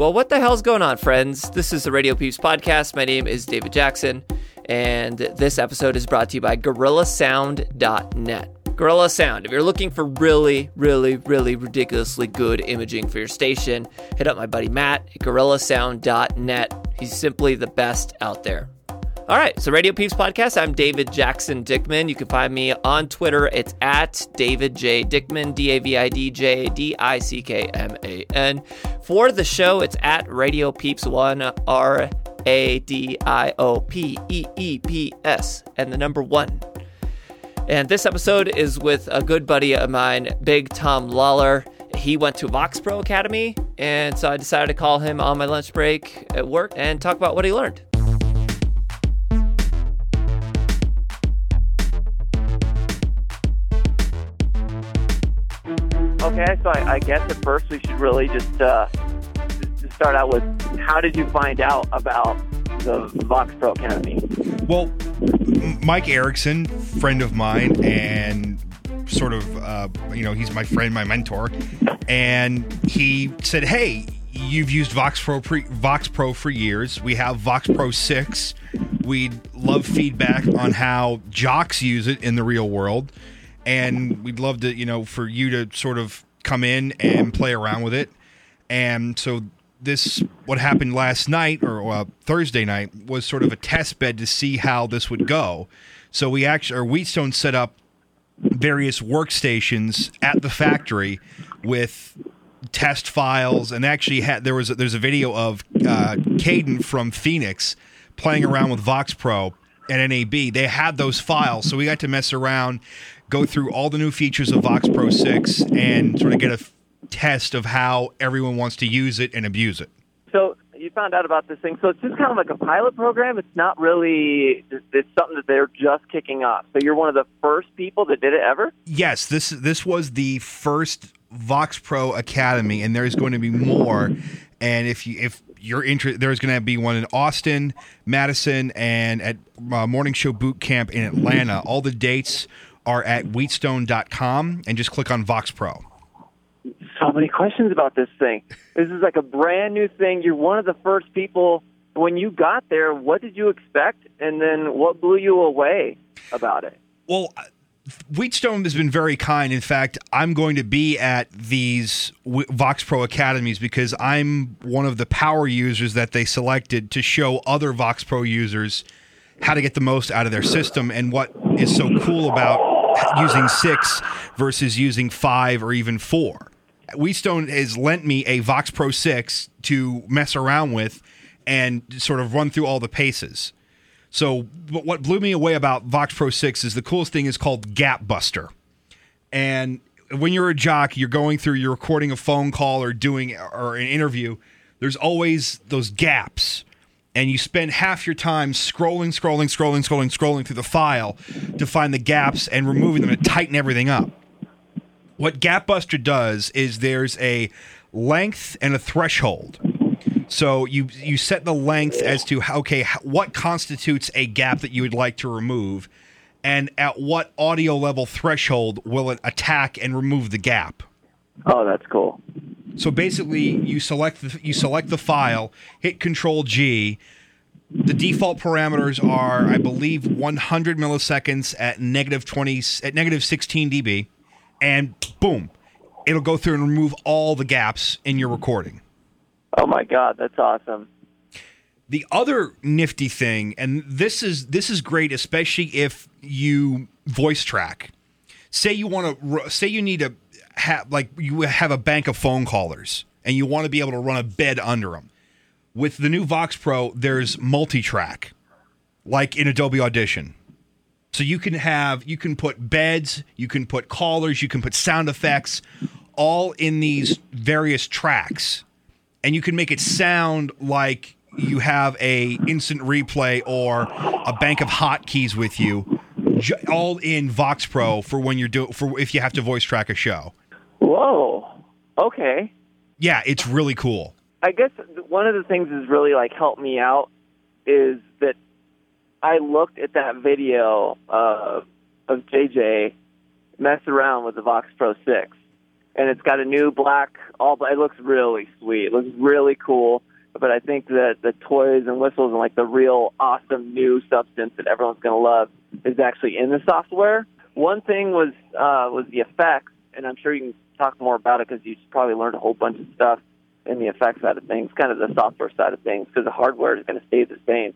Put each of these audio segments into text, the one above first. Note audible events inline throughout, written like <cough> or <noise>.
Well, what the hell's going on, friends? This is the Radio Peeps podcast. My name is David Jackson, and this episode is brought to you by GorillaSound.net. Gorilla Sound. If you're looking for really, really, really ridiculously good imaging for your station, hit up my buddy Matt at GorillaSound.net. He's simply the best out there. All right, so Radio Peeps Podcast. I'm David Jackson Dickman. You can find me on Twitter. It's at David J. Dickman, D A V I D J D I C K M A N. For the show, it's at Radio Peeps 1 R A D I O P E E P S, and the number one. And this episode is with a good buddy of mine, Big Tom Lawler. He went to Vox Pro Academy, and so I decided to call him on my lunch break at work and talk about what he learned. Okay, so I, I guess at first we should really just uh, start out with how did you find out about the Vox Pro Academy? Well, Mike Erickson, friend of mine, and sort of, uh, you know, he's my friend, my mentor, and he said, "Hey, you've used Vox Pro pre- Vox Pro for years. We have Vox Pro six. We'd love feedback on how jocks use it in the real world." And we'd love to, you know, for you to sort of come in and play around with it. And so this, what happened last night or uh, Thursday night, was sort of a test bed to see how this would go. So we actually, or Wheatstone set up various workstations at the factory with test files, and actually had there was a, there's a video of uh, Caden from Phoenix playing around with Vox Pro at NAB. They had those files, so we got to mess around go through all the new features of Vox Pro 6 and sort of get a f- test of how everyone wants to use it and abuse it. So you found out about this thing. So it's just kind of like a pilot program. It's not really. It's something that they're just kicking off. So you're one of the first people that did it ever. Yes, this this was the first Vox Pro Academy, and there's going to be more. And if you if you're interested, there's going to be one in Austin, Madison, and at uh, Morning Show Boot Camp in Atlanta. All the dates are at wheatstone.com and just click on Vox Pro. So many questions about this thing. This is like a brand new thing. You're one of the first people. When you got there, what did you expect? And then what blew you away about it? Well, Wheatstone has been very kind. In fact, I'm going to be at these Vox Pro academies because I'm one of the power users that they selected to show other Vox Pro users how to get the most out of their system and what is so cool about using six versus using five or even four. Wheatstone has lent me a Vox Pro 6 to mess around with and sort of run through all the paces. So, but what blew me away about Vox Pro 6 is the coolest thing is called Gap Buster. And when you're a jock, you're going through, you're recording a phone call or doing or an interview, there's always those gaps and you spend half your time scrolling, scrolling, scrolling, scrolling, scrolling through the file to find the gaps and removing them to tighten everything up. What Gapbuster does is there's a length and a threshold. So you you set the length as to how, okay what constitutes a gap that you would like to remove, and at what audio level threshold will it attack and remove the gap. Oh, that's cool. So basically, you select the, you select the file, hit Control G. The default parameters are, I believe, 100 milliseconds at negative 20 at negative 16 dB, and boom, it'll go through and remove all the gaps in your recording. Oh my god, that's awesome. The other nifty thing, and this is this is great, especially if you voice track. Say you want to say you need a have like you have a bank of phone callers and you want to be able to run a bed under them. With the new Vox Pro, there's multi-track, like in Adobe Audition. So you can have you can put beds, you can put callers, you can put sound effects, all in these various tracks, and you can make it sound like you have a instant replay or a bank of hotkeys with you, all in Vox Pro for when you're doing for if you have to voice track a show. Whoa. Okay. Yeah, it's really cool. I guess one of the things that's really like helped me out is that I looked at that video uh, of JJ mess around with the Vox Pro 6. and it's got a new black all. It looks really sweet. It looks really cool. But I think that the toys and whistles and like the real awesome new substance that everyone's going to love is actually in the software. One thing was uh, was the effects, and I'm sure you can talk more about it because you probably learned a whole bunch of stuff in the effects side of things, kind of the software side of things, because the hardware is going to stay the same.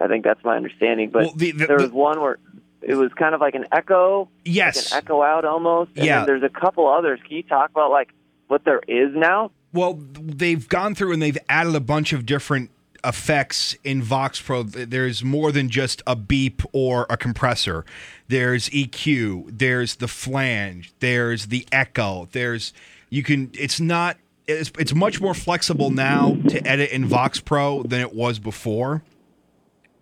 I think that's my understanding. But Well, the- the- there was the- one where it was kind of like an echo, Yes. like an echo out almost. And Yeah. there's a couple others. Can you talk about like what there is now? Well, they've gone through and they've added a bunch of different effects in Vox Pro. There's more than just a beep or a compressor. There's EQ, there's the flange, there's the echo. There's you can it's not it's, it's much more flexible now to edit in Vox Pro than it was before.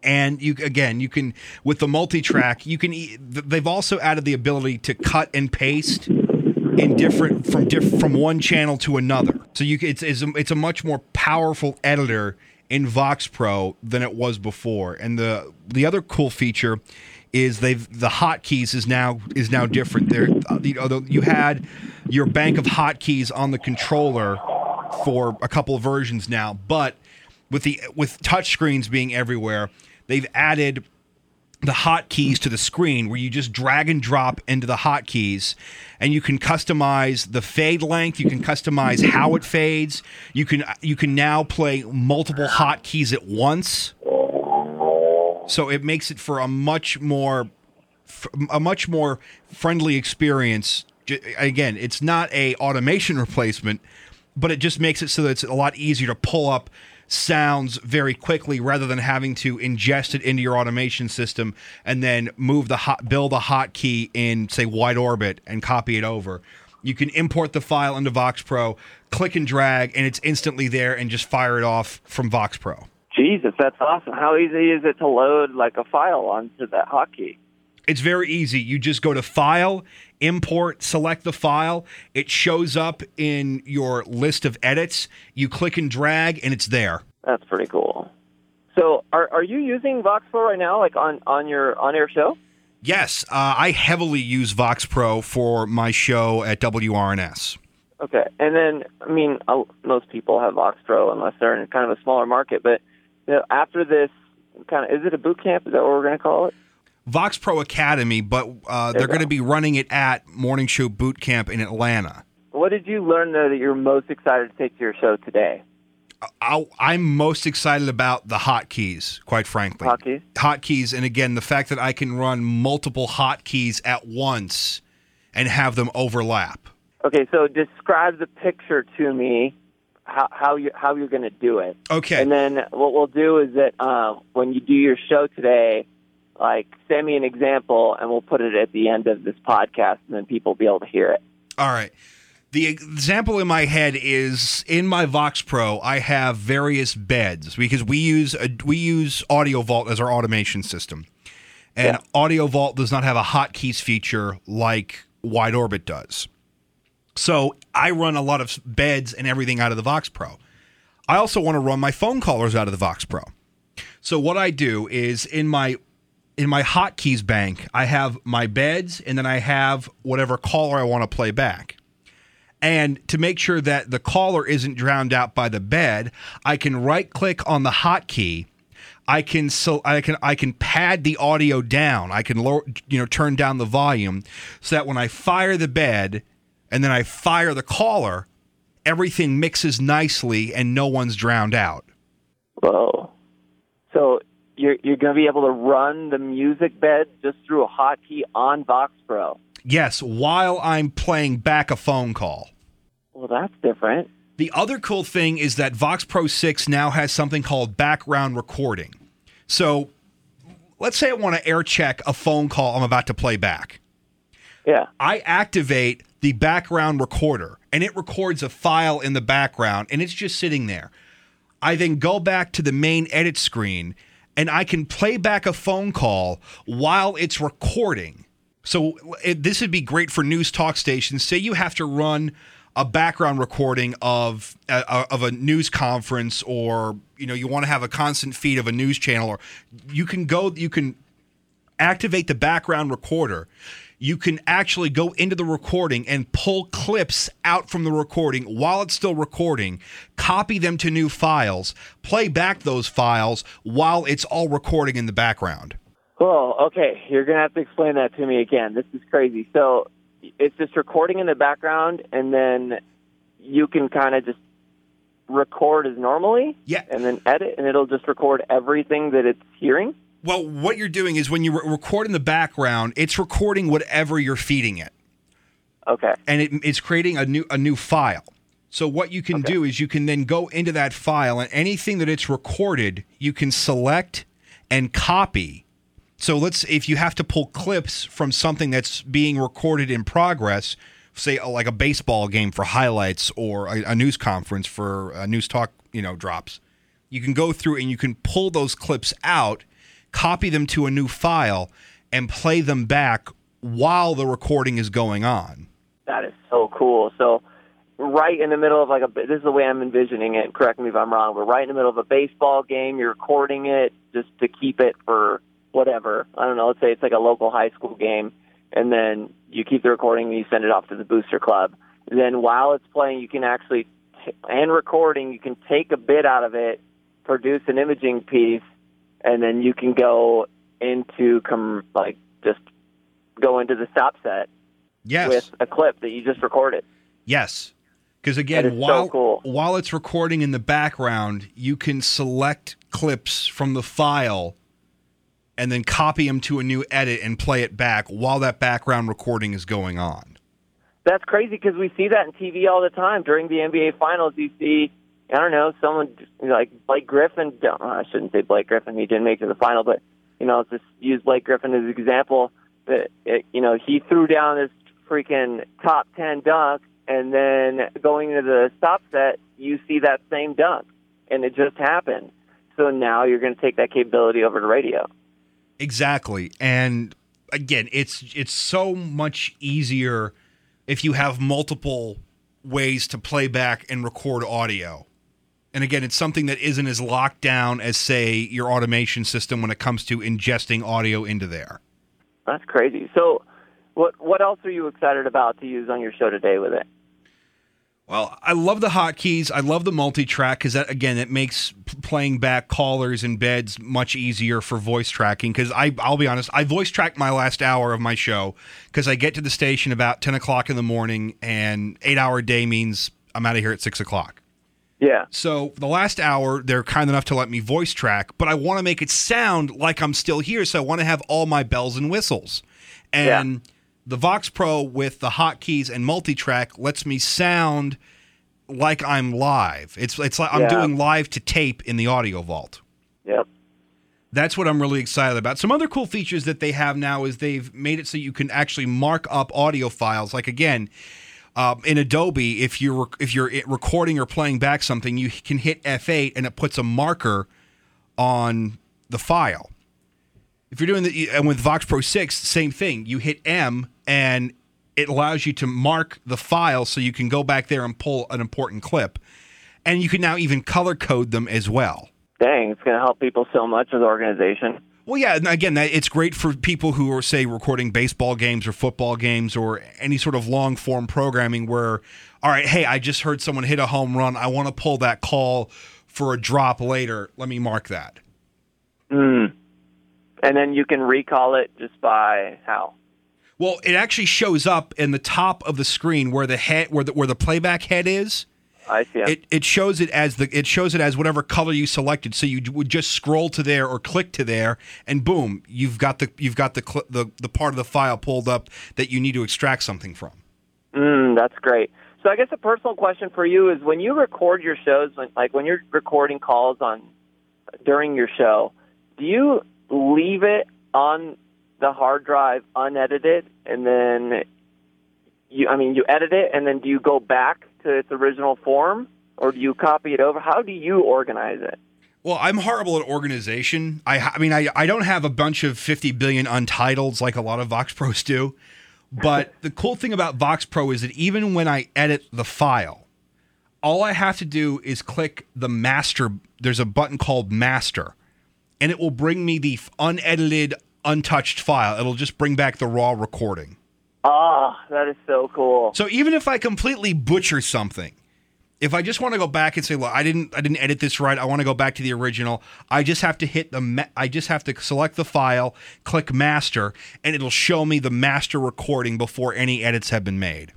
And you again, you can with the multi-track, you can they've also added the ability to cut and paste in different from diff, from one channel to another. So you it's it's a, it's a much more powerful editor in Vox Pro than it was before. And the the other cool feature is they've the hotkeys is now is now different. There, uh, you know, you had your bank of hotkeys on the controller for a couple of versions now, but with the with touchscreens being everywhere, they've added the hotkeys to the screen where you just drag and drop into the hotkeys and you can customize the fade length. You can customize how it fades. You can you can now play multiple hotkeys at once. So it makes it for a much more a much more friendly experience. Again it's not a automation replacement but it just makes it so that it's a lot easier to pull up sounds very quickly rather than having to ingest it into your automation system and then move the hot build a hotkey in say wide orbit and copy it over you can import the file into vox pro click and drag and it's instantly there and just fire it off from vox pro Jesus, that's awesome. How easy is it to load like a file onto that hotkey? It's very easy. You just go to File, Import, select the file. It shows up in your list of edits. You click and drag, and it's there. That's pretty cool. So, are are you using Vox Pro right now, like on on your on air show? Yes, uh, I heavily use Vox Pro for my show at WRNS. Okay, and then I mean, uh, most people have Vox Pro unless they're in kind of a smaller market. But you know, after this, kind of, is it a boot camp? Is that what we're going to call it? Vox Pro Academy, but uh, they're going to be running it at Morning Show Boot Camp in Atlanta. What did you learn though that you're most excited to take to your show today? i I'm most excited about the hotkeys, quite frankly. Hotkeys? Hotkeys, and again, the fact that I can run multiple hotkeys at once and have them overlap. Okay, so describe the picture to me. How how you how you're going to do it? Okay. And then what we'll do is that uh, when you do your show today, like send me an example, and we'll put it at the end of this podcast, and then people will be able to hear it. All right. The example in my head is in my Vox Pro. I have various beds because we use a, we use Audio Vault as our automation system, and Audio Vault does not have a hotkeys feature like Wide Orbit does. So I run a lot of beds and everything out of the Vox Pro. I also want to run my phone callers out of the Vox Pro. So what I do is in my in my hotkeys bank, I have my beds and then I have whatever caller I want to play back. And to make sure that the caller isn't drowned out by the bed, I can right click on the hotkey. I can so I can I can pad the audio down. I can lower you know turn down the volume so that when I fire the bed and then I fire the caller, everything mixes nicely and no one's drowned out. Whoa! So you're you're going to be able to run the music bed just through a hotkey on Vox Pro. Yes, while I'm playing back a phone call. Well, that's different. The other cool thing is that Vox Pro 6 now has something called background recording. So let's say I want to air check a phone call I'm about to play back. Yeah. I activate the background recorder and it records a file in the background and it's just sitting there. I then go back to the main edit screen and I can play back a phone call while it's recording. So it, this would be great for news talk stations. Say you have to run a background recording of uh, of a news conference, or you know you want to have a constant feed of a news channel, or you can go you can activate the background recorder. You can actually go into the recording and pull clips out from the recording while it's still recording, copy them to new files, play back those files while it's all recording in the background. Well, okay, you're gonna have to explain that to me again. This is crazy. So it's just recording in the background, and then you can kind of just record as normally, Yeah. and then edit, and it'll just record everything that it's hearing. Well, what you're doing is when you re- record in the background, it's recording whatever you're feeding it. Okay. and it, it's creating a new a new file. So what you can do is you can then go into that file and anything that it's recorded, you can select and copy. So let's if you have to pull clips from something that's being recorded in progress, say uh, like a baseball game for highlights or a, a news conference for a news talk, you know, drops. You can go through and you can pull those clips out, copy them to a new file and play them back while the recording is going on. That is so cool. So, right in the middle of like a this is the way I'm envisioning it. Correct me if I'm wrong, but right in the middle of a baseball game, you're recording it just to keep it for whatever. I don't know. Let's say it's like a local high school game, and then you keep the recording and you send it off to the booster club. Then while it's playing, you can actually and recording, you can take a bit out of it, produce an imaging piece, and then you can go into com- like just go into the stop set Yes. with a clip that you just recorded. Yes. Because again, is so while cool. while it's recording in the background, you can select clips from the file and then copy them to a new edit and play it back while that background recording is going on. That's crazy because we see that in TV all the time. During the NBA Finals, you see, I don't know, someone like Blake Griffin. I shouldn't say Blake Griffin. He didn't make it to the final, but you know, just use Blake Griffin as an example. That it, you know, he threw down this freaking top ten dunk, and then going into the stop set, you see that same dunk, and it just happened. So now you're going to take that capability over to radio. Exactly. And again, it's it's so much easier if you have multiple ways to play back and record audio. And again, it's something that isn't as locked down as say your automation system when it comes to ingesting audio into there. That's crazy. So, what what else are you excited about to use on your show today with it? Well, I love the hotkeys. I love the multi-track because that again, it makes playing back callers and beds much easier for voice tracking. Because I, I'll be honest, I voice tracked my last hour of my show because I get to the station about ten o'clock in the morning, and eight-hour day means I'm out of here at six o'clock. Yeah. So the last hour, they're kind enough to let me voice track, but I want to make it sound like I'm still here. So I want to have all my bells and whistles. And the Vox Pro with the hotkeys and multi-track lets me sound like I'm live. It's it's like I'm Yeah. doing live to tape in the audio vault. Yep. That's what I'm really excited about. Some other cool features that they have now is they've made it so you can actually mark up audio files. Like again, um, in Adobe, if you're rec- if you're recording or playing back something, you can hit F8 and it puts a marker on the file. If you're doing the and with Vox Pro 6, same thing. You hit M and it allows you to mark the file so you can go back there and pull an important clip. And you can now even color code them as well. Dang, it's going to help people so much with organization. Well, yeah, and again, it's great for people who are, say, recording baseball games or football games or any sort of long form programming where, all right, hey, I just heard someone hit a home run. I want to pull that call for a drop later. Let me mark that. Mm. And then you can recall it just by how? Well, it actually shows up in the top of the screen where the head, where the where the playback head is. I see. It, it shows it as the it shows it as whatever color you selected. So you would just scroll to there or click to there, and boom, you've got the you've got the cl- the the part of the file pulled up that you need to extract something from. Mm, that's great. So I guess a personal question for you is when you record your shows, like when you're recording calls on during your show, do you leave it on the hard drive unedited and then you I mean you edit it and then do you go back to its original form or do you copy it over? How do you organize it? Well, I'm horrible at organization. I, I mean, I, I don't have a bunch of 50 billion untitles like a lot of Vox Pros do. But <laughs> the cool thing about Vox Pro is that even when I edit the file, all I have to do is click the master. There's a button called master, and it will bring me the unedited, untouched file. It'll just bring back the raw recording. Ah, that is so cool. So even if I completely butcher something, if I just want to go back and say, "Look, I didn't, I didn't edit this right. I want to go back to the original." I just have to hit the, ma- I just have to select the file, click master, and it'll show me the master recording before any edits have been made.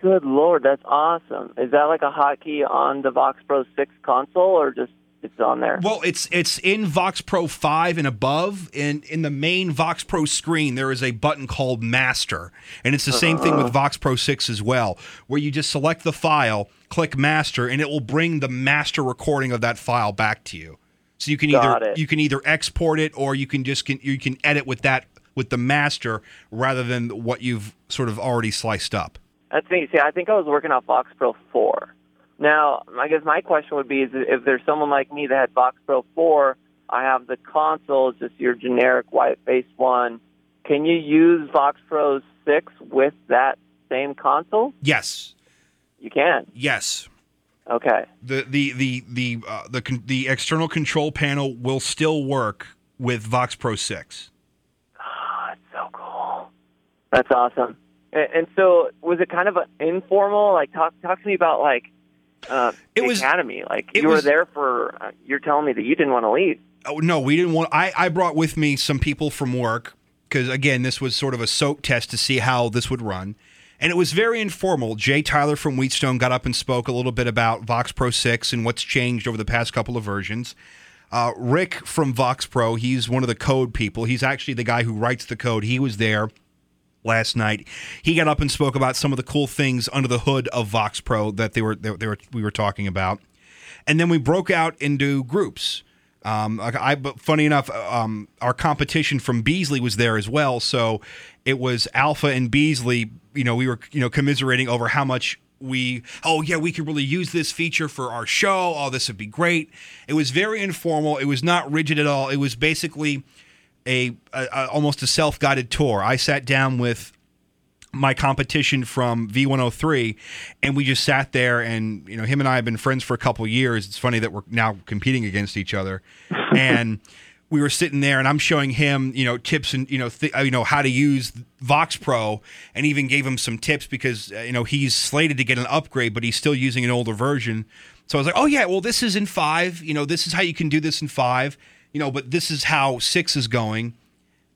Good lord, that's awesome. Is that like a hotkey on the Vox Pro 6 console or just it's on there? Well, it's it's in Vox Pro 5 and above. In in the main Vox Pro screen, there is a button called Master. And it's the same thing with uh-huh. Vox Pro 6 as well, where you just select the file, click Master, and it will bring the master recording of that file back to you. So you can Got either it. you can either export it or you can just can, you can edit with that with the master rather than what you've sort of already sliced up. That's me. See, I think I was working on Vox Pro 4. Now, I guess my question would be: is if there's someone like me that had Vox Pro 4, I have the console, it's just your generic white face one. Can you use Vox Pro 6 with that same console? Yes. You can. Yes. Okay. the the the the uh, the the external control panel will still work with Vox Pro 6. Oh, that's so cool. That's awesome. And, and so, was it kind of an informal? Like, talk talk to me about like uh, It was- academy. Like, you were there for. Uh, you're telling me that you didn't want to leave. Oh no, we didn't want I I brought with me some people from work cuz again, this was sort of a soak test to see how this would run. And it was very informal. Jay Tyler from Wheatstone got up and spoke a little bit about Vox Pro 6 and what's changed over the past couple of versions. Uh, Rick from Vox Pro, he's one of the code people. He's actually the guy who writes the code. He was there last night. He got up and spoke about some of the cool things under the hood of Vox Pro that they were they, they were we were talking about, and then we broke out into groups. Um, I, funny enough, um, our competition from Beasley was there as well. So it was Alpha and Beasley. You know, we were you know commiserating over how much we. Oh yeah, we could really use this feature for our show. Oh, this would be great. It was very informal. It was not rigid at all. It was basically a, a, a almost a self-guided tour. I sat down with my competition from V103 and we just sat there and you know him and I have been friends for a couple years. It's funny that we're now competing against each other. <laughs> and we were sitting there and I'm showing him, you know, tips and you know, th- you know how to use Vox Pro and even gave him some tips because uh, you know, he's slated to get an upgrade but he's still using an older version. So I was like, "Oh yeah, well this is in 5, you know, this is how you can do this in 5." You know, but this is how 6 is going.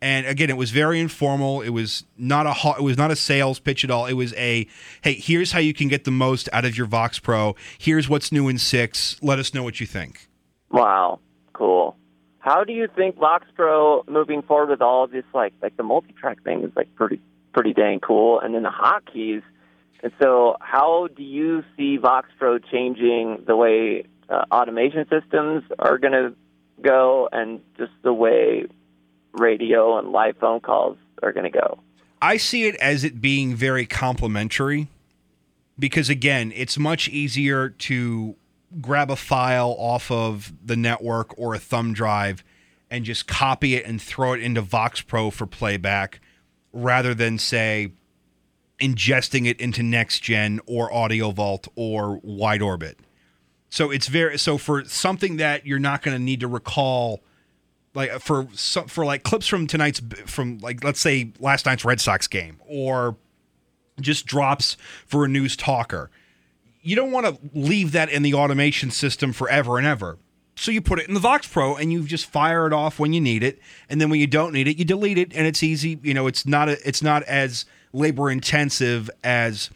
And again it was very informal. It was not a it was not a sales pitch at all. It was a hey here's how you can get the most out of your vox pro. Here's what's new in 6 let us know what you think. Wow, cool. How do you think Vox Pro moving forward with all of this, like like the multi-track thing, is like pretty pretty dang cool, and then the hotkeys. And so, how do you see Vox Pro changing the way uh, automation systems are going to go, and just the way radio and live phone calls are going to go? I see it as it being very complementary because again, it's much easier to grab a file off of the network or a thumb drive and just copy it and throw it into Vox Pro for playback rather than say ingesting it into NexGen or audio vault or wide orbit. So it's very so for something that you're not going to need to recall like for for like clips from tonight's from like let's say last night's Red Sox game or just drops for a news talker. You don't want to leave that in the automation system forever and ever. So you put it in the Vox Pro and you just fire it off when you need it, and then when you don't need it, you delete it, and it's easy. You know, it's not a, it's not as labor intensive as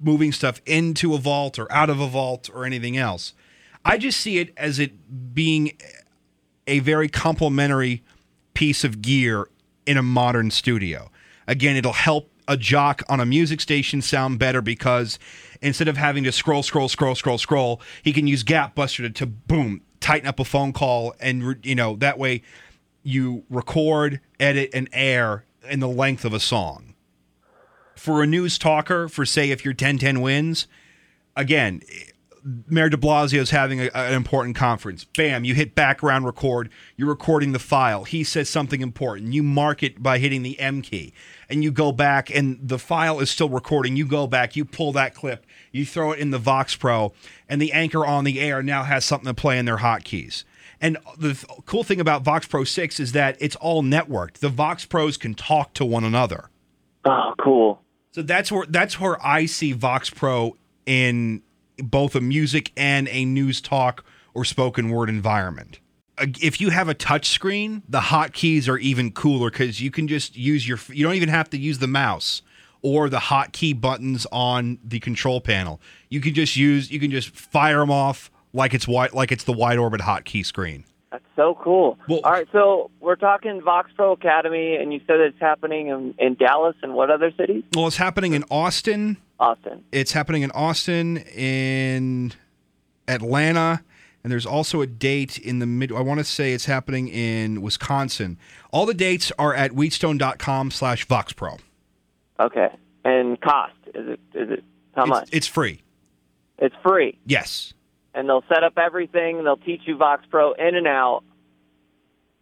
moving stuff into a vault or out of a vault or anything else. I just see it as it being a very complementary piece of gear in a modern studio. Again, it'll help a jock on a music station sound better because instead of having to scroll, scroll, scroll, scroll, scroll, he can use Gap Buster to, to boom, tighten up a phone call, and you know that way you record, edit, and air in the length of a song. For a news talker, for say if your 1010 WINS, again, Mayor de Blasio is having a, an important conference. Bam, you hit background record. You're recording the file. He says something important. You mark it by hitting the M key, and you go back, and the file is still recording. You go back, you pull that clip, you throw it in the Vox Pro, and the anchor on the air now has something to play in their hotkeys. And the th- cool thing about Vox Pro 6 is that it's all networked. The Vox Pros can talk to one another. Oh, cool. So that's where that's where I see Vox Pro in both a music and a news talk or spoken word environment. If you have a touch screen, the hotkeys are even cooler because you can just use your. You don't even have to use the mouse or the hotkey buttons on the control panel. You can just use. You can just fire them off like it's wide, like it's the wide orbit hotkey screen. That's so cool. Well- All right, so we're talking Vox Pro Academy, and you said it's happening in, in Dallas and what other cities? Well, it's happening in Austin, Austin. it's happening in Austin, in Atlanta, and there's also a date in the mid. I want to say it's happening in Wisconsin. All the dates are at wheatstone.com slash voxpro. Okay. And cost is it? Is it how It's, much? it's free. It's free, Yes. And they'll set up everything. They'll teach you Vox Pro in and out,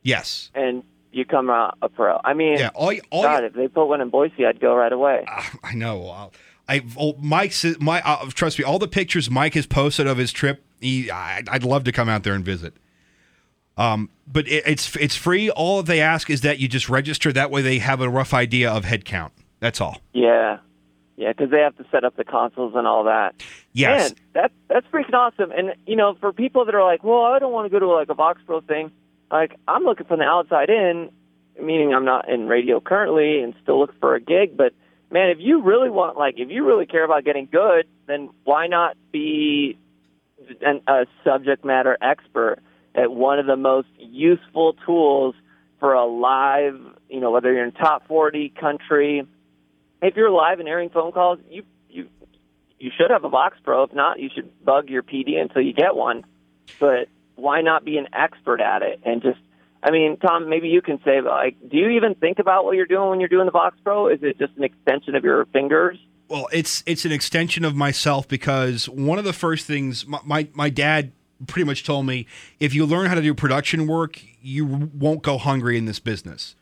Yes. and you come out a pro. I mean, Yeah. All, all God, you, if they put one in Boise, I'd go right away. I know. I'll- I oh, Mike my uh, trust me. All the pictures Mike has posted of his trip, he, I, I'd love to come out there and visit. Um, but it, it's it's free. All they ask is that you just register. That way, they have a rough idea of head count. That's all. Yeah, yeah, because they have to set up the consoles and all that. Yes. Man, that that's freaking awesome. And you know, for people that are like, well, I don't want to go to like a Vox Pro thing. Like, I'm looking from the outside in, meaning I'm not in radio currently and still looking for a gig. But man, if you really want, like, if you really care about getting good, then why not be an, a subject matter expert at one of the most useful tools for a live, you know, whether you're in top 40 country. If you're live and airing phone calls, you you you should have a Vox Pro. If not, you should bug your PD until you get one. But why not be an expert at it and just I mean, Tom, maybe you can say like, do you even think about what you're doing when you're doing the Vox Pro? Is it just an extension of your fingers? Well, it's it's an extension of myself because one of the first things my, my my dad pretty much told me if you learn how to do production work, you won't go hungry in this business.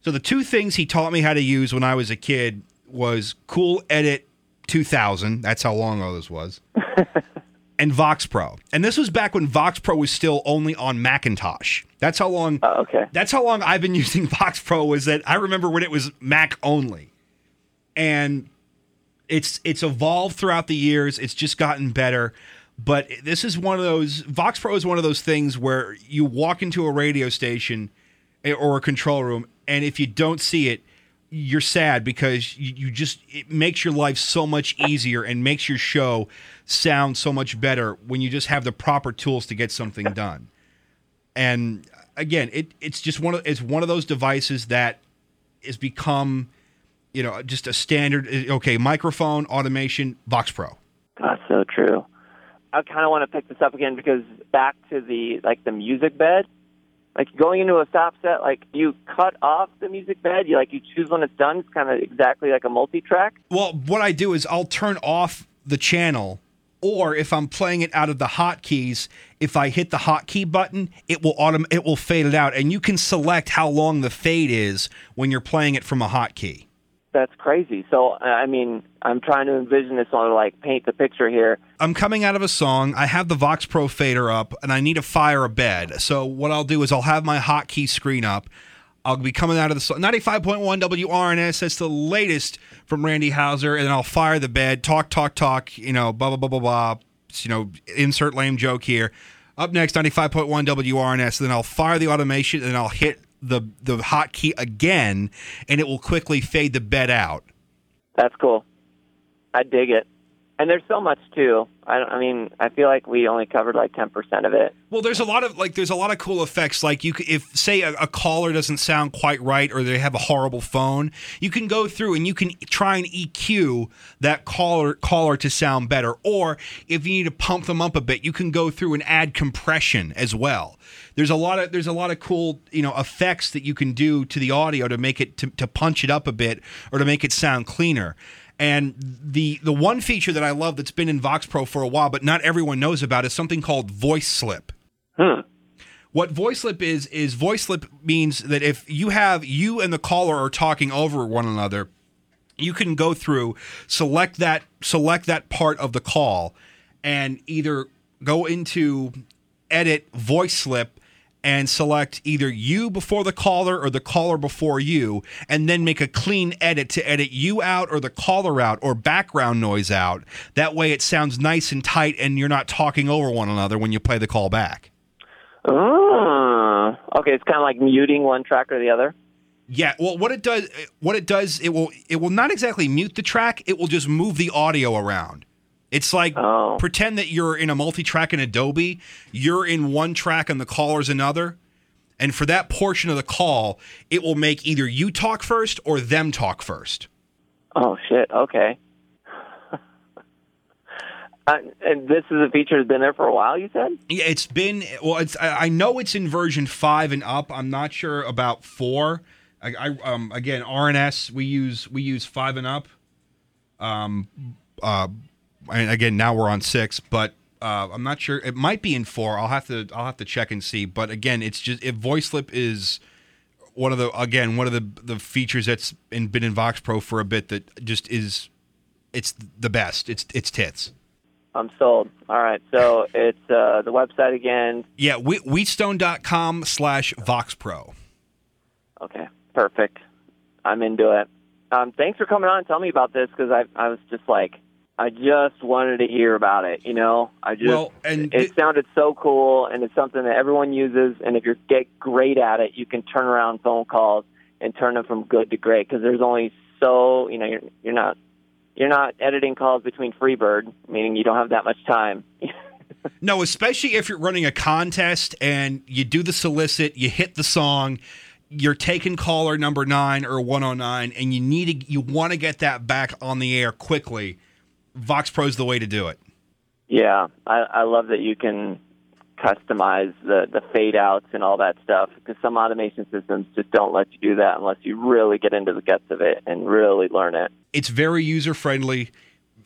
So the two things he taught me how to use when I was a kid was Cool Edit 2000. That's how long ago this was. <laughs> and Vox Pro. And this was back when Vox Pro was still only on Macintosh. That's how long Oh, okay. that's how long I've been <laughs> using Vox Pro was that I remember when it was Mac only. And it's it's evolved throughout the years. It's just gotten better. But this is one of those Vox Pro is one of those things where you walk into a radio station eh, or a control room and if you don't see it, you're sad because you, you just it makes your life so much easier and makes your show sound so much better when you just have the proper tools to get something done. And again, it it's just one of it's one of those devices that has become, you know, just a standard. Okay, microphone automation, Vox Pro. That's so true. I kind of want to pick this up again because back to the like the music bed, like going into a stop set, like you cut off the music bed, you like you choose when it's done. It's kind of exactly like a multi-track. Well, what I do is I'll turn off the channel, or if I'm playing it out of the hotkeys, if I hit the hotkey button, it will autom- it will fade it out, and you can select how long the fade is when you're playing it from a hotkey. That's crazy. So uh, I mean, I'm trying to envision this on like paint the picture here. I'm coming out of a song. I have the Vox Pro fader up, and I need to fire a bed. So what I'll do is I'll have my hotkey screen up. I'll be coming out of the song. 95.1 WRNS. That's the latest from Randy Houser, and then I'll fire the bed. Talk, talk, talk. You know, blah blah blah blah blah. You know, insert lame joke here. Up next, 95.1 WRNS. Then I'll fire the automation, and I'll hit the the hotkey again, and it will quickly fade the bed out. That's cool. I dig it. And there's so much too. I, I mean, I feel like we only covered like 10% of it. Well, there's a lot of like there's a lot of cool effects. Like you, if say a, a caller doesn't sound quite right or they have a horrible phone, you can go through and you can try and EQ that caller caller to sound better. Or if you need to pump them up a bit, you can go through and add compression as well. There's a lot of there's a lot of cool you know effects that you can do to the audio to make it to, to punch it up a bit or to make it sound cleaner. And the the one feature that I love that's been in Vox Pro for a while, but not everyone knows about, is something called voice slip. Huh. What voice slip is is voice slip means that if you have you and the caller are talking over one another, you can go through select that select that part of the call and either go into edit voice slip and select either you before the caller or the caller before you, and then make a clean edit to edit you out or the caller out or background noise out. That way it sounds nice and tight and you're not talking over one another when you play the call back. Oh, okay. It's kind of like muting one track or the other. Yeah, well, what it does, what it does, it will, it will not exactly mute the track. It will just move the audio around. It's like Oh. pretend that you're in a multi-track in Adobe. You're in one track and the caller's another, and for that portion of the call, it will make either you talk first or them talk first. Oh shit. Okay. <laughs> uh, and this is a feature that's been there for a while. You said. Yeah, it's been well. It's I I know it's in version five and up. I'm not sure about four. I, I um again RNS we use we use five and up. Um, uh, and again now we're on six, but uh, I'm not sure. It might be in four. I'll have to I'll have to check and see. But again, it's just if VoiceSlip is one of the again one of the the features that's in, been in Vox Pro for a bit that just is it's the best. It's it's tits. I'm sold. All right. So it's uh, the website again. Yeah, whe- wheatstone.com slash VoxPro. Okay. Perfect. I'm into it. Um, thanks for coming on and telling me about this because I I was just like I just wanted to hear about it. You know, I just Well, and it thi- sounded so cool and it's something that everyone uses. And if you get great at it, you can turn around phone calls and turn them from good to great because there's only so you know you're you're not you're not editing calls between Freebird, meaning you don't have that much time. <laughs> No, especially if you're running a contest and you do the solicit, you hit the song, you're taking caller number nine or 109, and you need to, you want to get that back on the air quickly. Vox Pro's the way to do it. Yeah, I, I love that you can customize the the fade outs and all that stuff because some automation systems just don't let you do that unless you really get into the guts of it and really learn it. It's very user friendly.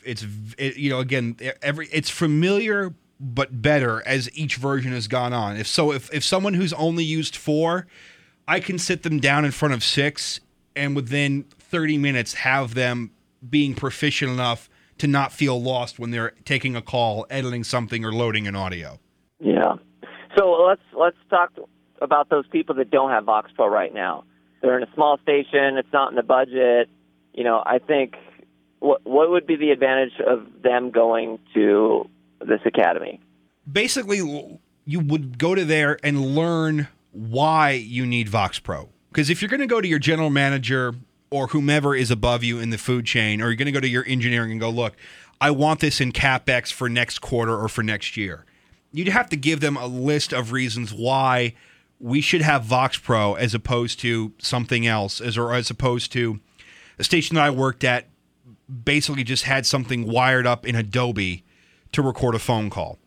It's it, you know again every it's familiar but better as each version has gone on. If so, if if someone who's only used four, I can sit them down in front of six and within 30 minutes have them being proficient enough to not feel lost when they're taking a call, editing something, or loading an audio. Yeah. So let's let's talk about those people that don't have Vox Pro right now. They're in a small station. It's not in the budget. You know, I think what what would be the advantage of them going to this academy? basically you would go to there and learn why you need Vox Pro. Because if you're going to go to your general manager or whomever is above you in the food chain, or you're going to go to your engineering and go, look, I want this in CapEx for next quarter or for next year, you'd have to give them a list of reasons why we should have Vox Pro as opposed to something else, as or as opposed to a station that I worked at basically just had something wired up in Adobe to record a phone call.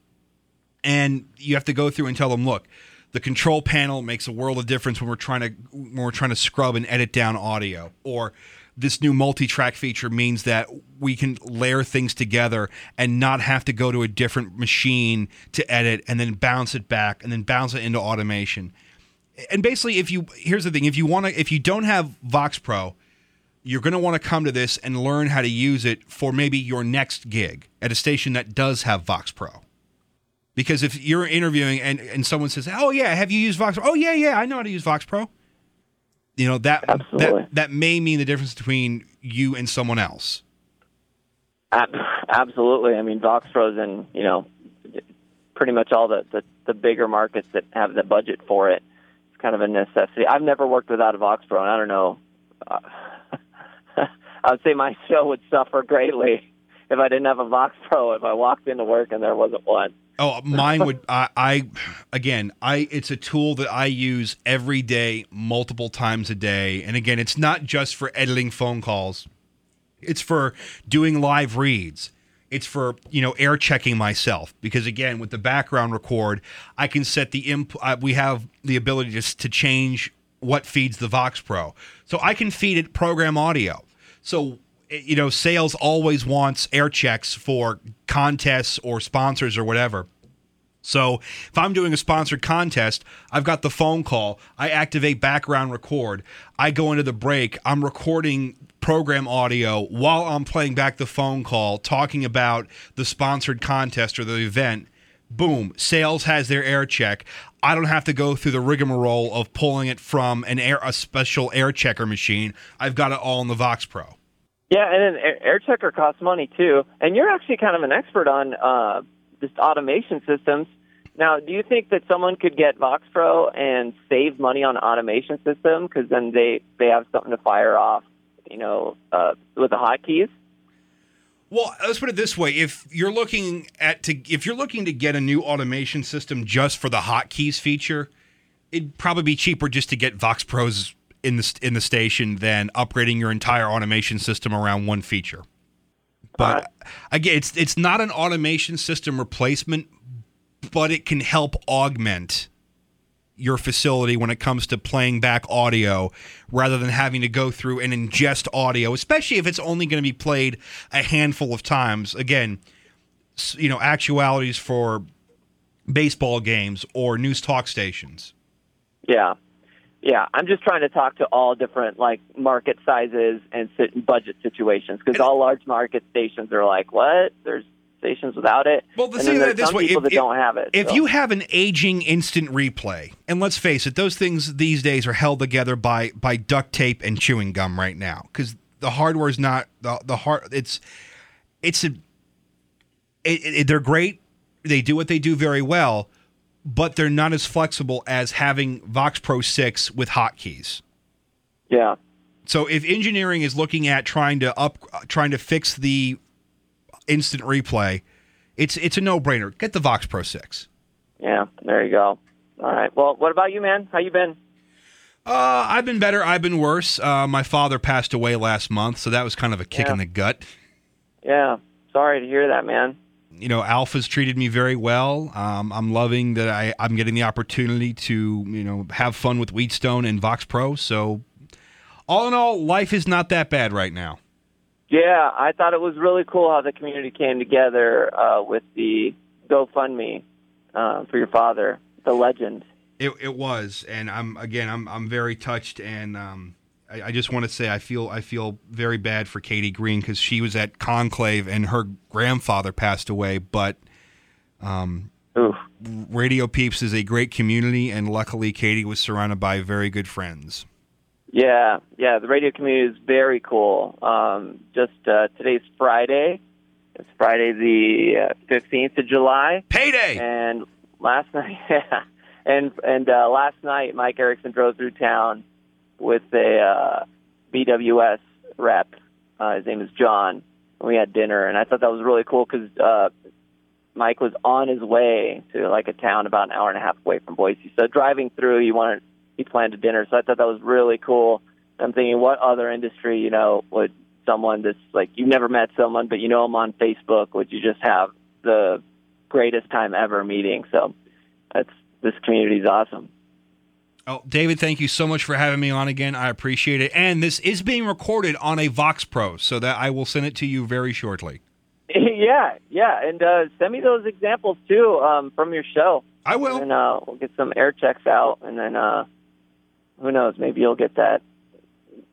And you have to go through and tell them, look, the control panel makes a world of difference when we're trying to when we're trying to scrub and edit down audio, or this new multi-track feature means that we can layer things together and not have to go to a different machine to edit and then bounce it back and then bounce it into automation. And basically, if you here's the thing, if you want to, if you don't have Vox Pro, you're going to want to come to this and learn how to use it for maybe your next gig at a station that does have Vox Pro. Because if you're interviewing and, and someone says, "Oh yeah, have you used Vox?" Pro? Oh yeah, yeah, I know how to use Vox Pro. You know that Absolutely. that that may mean the difference between you and someone else. Absolutely. I mean, Vox Pro's in you know pretty much all the, the the bigger markets that have the budget for it. It's kind of a necessity. I've never worked without a Vox Pro, and I don't know. Uh, <laughs> I would say my show would suffer greatly if I didn't have a Vox Pro. If I walked into work and there wasn't one. Oh, mine would. I, I again, I. It's a tool that I use every day, multiple times a day. And again, it's not just for editing phone calls. It's for doing live reads. It's for you know air checking myself because again, with the background record, I can set the imp. We have the ability to to change what feeds the Vox Pro, so I can feed it program audio. So you know, sales always wants air checks for contests or sponsors or whatever. So if I'm doing a sponsored contest, I've got the phone call, I activate background record, I go into the break, I'm recording program audio while I'm playing back the phone call, talking about the sponsored contest or the event. boom, sales has their air check. I don't have to go through the rigmarole of pulling it from an air a special air checker machine. I've got it all in the Vox Pro. Yeah, and then air checker costs money too. And you're actually kind of an expert on uh, just automation systems. Now, do you think that someone could get Vox Pro and save money on automation system because then they they have something to fire off, you know, uh, with the hotkeys? Well, let's put it this way: if you're looking at to if you're looking to get a new automation system just for the hotkeys feature, it'd probably be cheaper just to get Vox Pros in the in the station than upgrading your entire automation system around one feature. But uh, again, it's it's not an automation system replacement, but it can help augment your facility when it comes to playing back audio rather than having to go through and ingest audio, especially if it's only going to be played a handful of times. Again, you know, actualities for baseball games or news talk stations. Yeah. Yeah, I'm just trying to talk to all different like market sizes and budget situations because all large market stations are like, "What? There's stations without it. Well, the thing that this way, people if, that if, don't have it. If so. you have an aging instant replay, and let's face it, those things these days are held together by by duct tape and chewing gum right now because the hardware is not the the hard. It's it's a it, it, they're great. They do what they do very well, but they're not as flexible as having Vox Pro six with hotkeys. Yeah. So if engineering is looking at trying to up trying to fix the instant replay, it's it's a no brainer. Get the Vox Pro six. Yeah, there you go. All right. Well, what about you, man? How you been? Uh, I've been better. I've been worse. Uh, my father passed away last month, so that was kind of a kick yeah. in the gut. Yeah. Sorry to hear that, man. You know, Alpha's treated me very well. Um, I'm loving that I, I'm getting the opportunity to, you know, have fun with Wheatstone and Vox Pro. So, all in all, life is not that bad right now. Yeah, I thought it was really cool how the community came together uh, with the GoFundMe uh, for your father, the legend. It, it was, and I'm again, I'm I'm very touched, and um, I, I, just want to say I feel I feel very bad for Katie Green because she was at Conclave and her grandfather passed away, but. Um, Oof. Radio Peeps is a great community, and luckily, Katie was surrounded by very good friends. Yeah, yeah, the radio community is very cool. Um, just uh, today's Friday. It's Friday the fifteenth uh, of July. Payday. And last <laughs> night, yeah, and and uh, last night, Mike Erickson drove through town with a uh, BWS rep. Uh, his name is John. And we had dinner, and I thought that was really cool because uh, Mike was on his way to like a town about an hour and a half away from Boise. So driving through, he wanted he planned a dinner. So I thought that was really cool. I'm thinking, what other industry, you know, would someone that's like you've never met someone, but you know them on Facebook, would you just have the greatest time ever meeting? So that's this community is awesome. Oh, David, thank you so much for having me on again. I appreciate it. And this is being recorded on a Vox Pro, so that I will send it to you very shortly. <laughs> yeah, yeah, and uh, send me those examples too um, from your show. I will. And uh, we'll get some air checks out, and then uh, who knows? Maybe you'll get that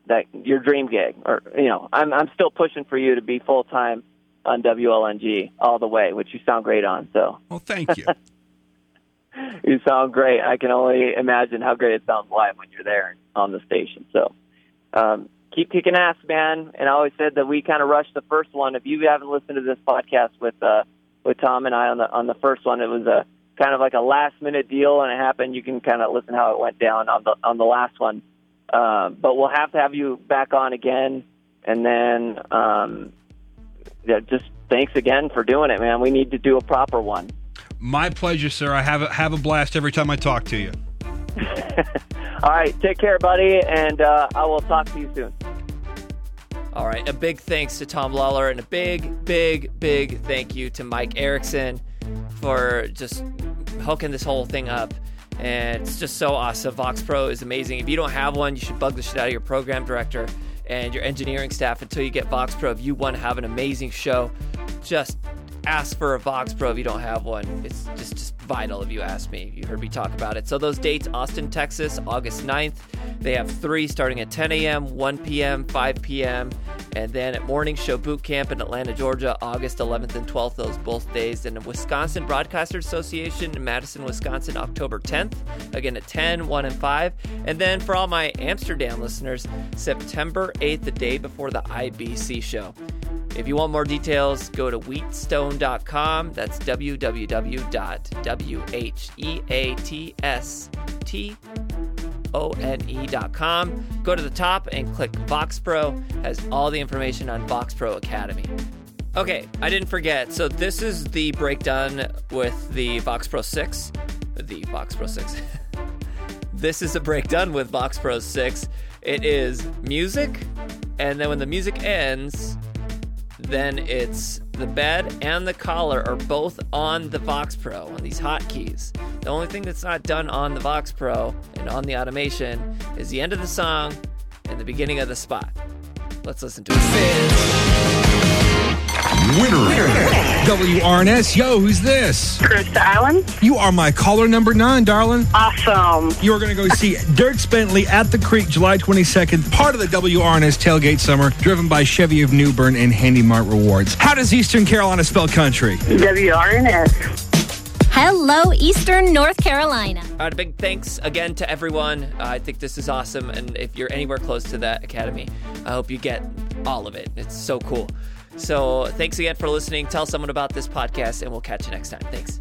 that your dream gig, or you know, I'm I'm still pushing for you to be full time on WLNG all the way, which you sound great on. So, well, thank you. <laughs> you sound great. I can only imagine how great it sounds live when you're there on the station. So, um, keep kicking ass, man. And I always said that we kind of rushed the first one. If you haven't listened to this podcast with uh, with Tom and I on the on the first one, it was a kind of like a last minute deal, and it happened. You can kind of listen how it went down on the on the last one. Uh, but we'll have to have you back on again, and then um, yeah, just thanks again for doing it, man. We need to do a proper one. My pleasure, sir. I have a, have a blast every time I talk to you. <laughs> All right, take care, buddy, and uh, I will talk to you soon. All right, a big thanks to Tom Lawler and a big, big, big thank you to Mike Erickson for just hooking this whole thing up. And it's just so awesome. Vox Pro is amazing. If you don't have one, you should bug the shit out of your program director and your engineering staff until you get Vox Pro. If you want to have an amazing show, just ask for a Vox Pro if you don't have one. It's just, just vital if you ask me. You heard me talk about it. So those dates, Austin, Texas, August 9th. They have three starting at 10 a.m., 1 p.m., 5 p.m., And then at Morning Show Boot Camp in Atlanta, Georgia, August 11th and 12th, those both days. And the Wisconsin Broadcaster Association in Madison, Wisconsin, October 10th, again at 10, 1, and 5. And then for all my Amsterdam listeners, September 8th, the day before the IBC show. If you want more details, go to wheatstone.com. That's www.wheatstone.com. Go to the top and click Vox Pro. Has all the information on Vox Pro Academy. Okay, I didn't forget. So this is the breakdown with the Vox Pro 6. The Vox Pro 6. <laughs> this is a breakdown with Vox Pro 6. It is music, and then when the music ends, then it's the bed and the collar are both on the Vox Pro on these hotkeys. The only thing that's not done on the Vox Pro and on the automation is the end of the song and the beginning of the spot. Let's listen to it. Winner. WRNS, yo, who's this? Krista Allen. You are my caller number nine, darling. Awesome. You are going to go see Dierks Bentley at the Creek July 22nd, part of the WRNS Tailgate Summer, driven by Chevy of New Bern and Handy Mart Rewards. How does Eastern Carolina spell country? WRNS. Hello, Eastern North Carolina. All right, a big thanks again to everyone. Uh, I think this is awesome. And if you're anywhere close to that academy, I hope you get all of it. It's so cool. So thanks again for listening. Tell someone about this podcast, and we'll catch you next time. Thanks.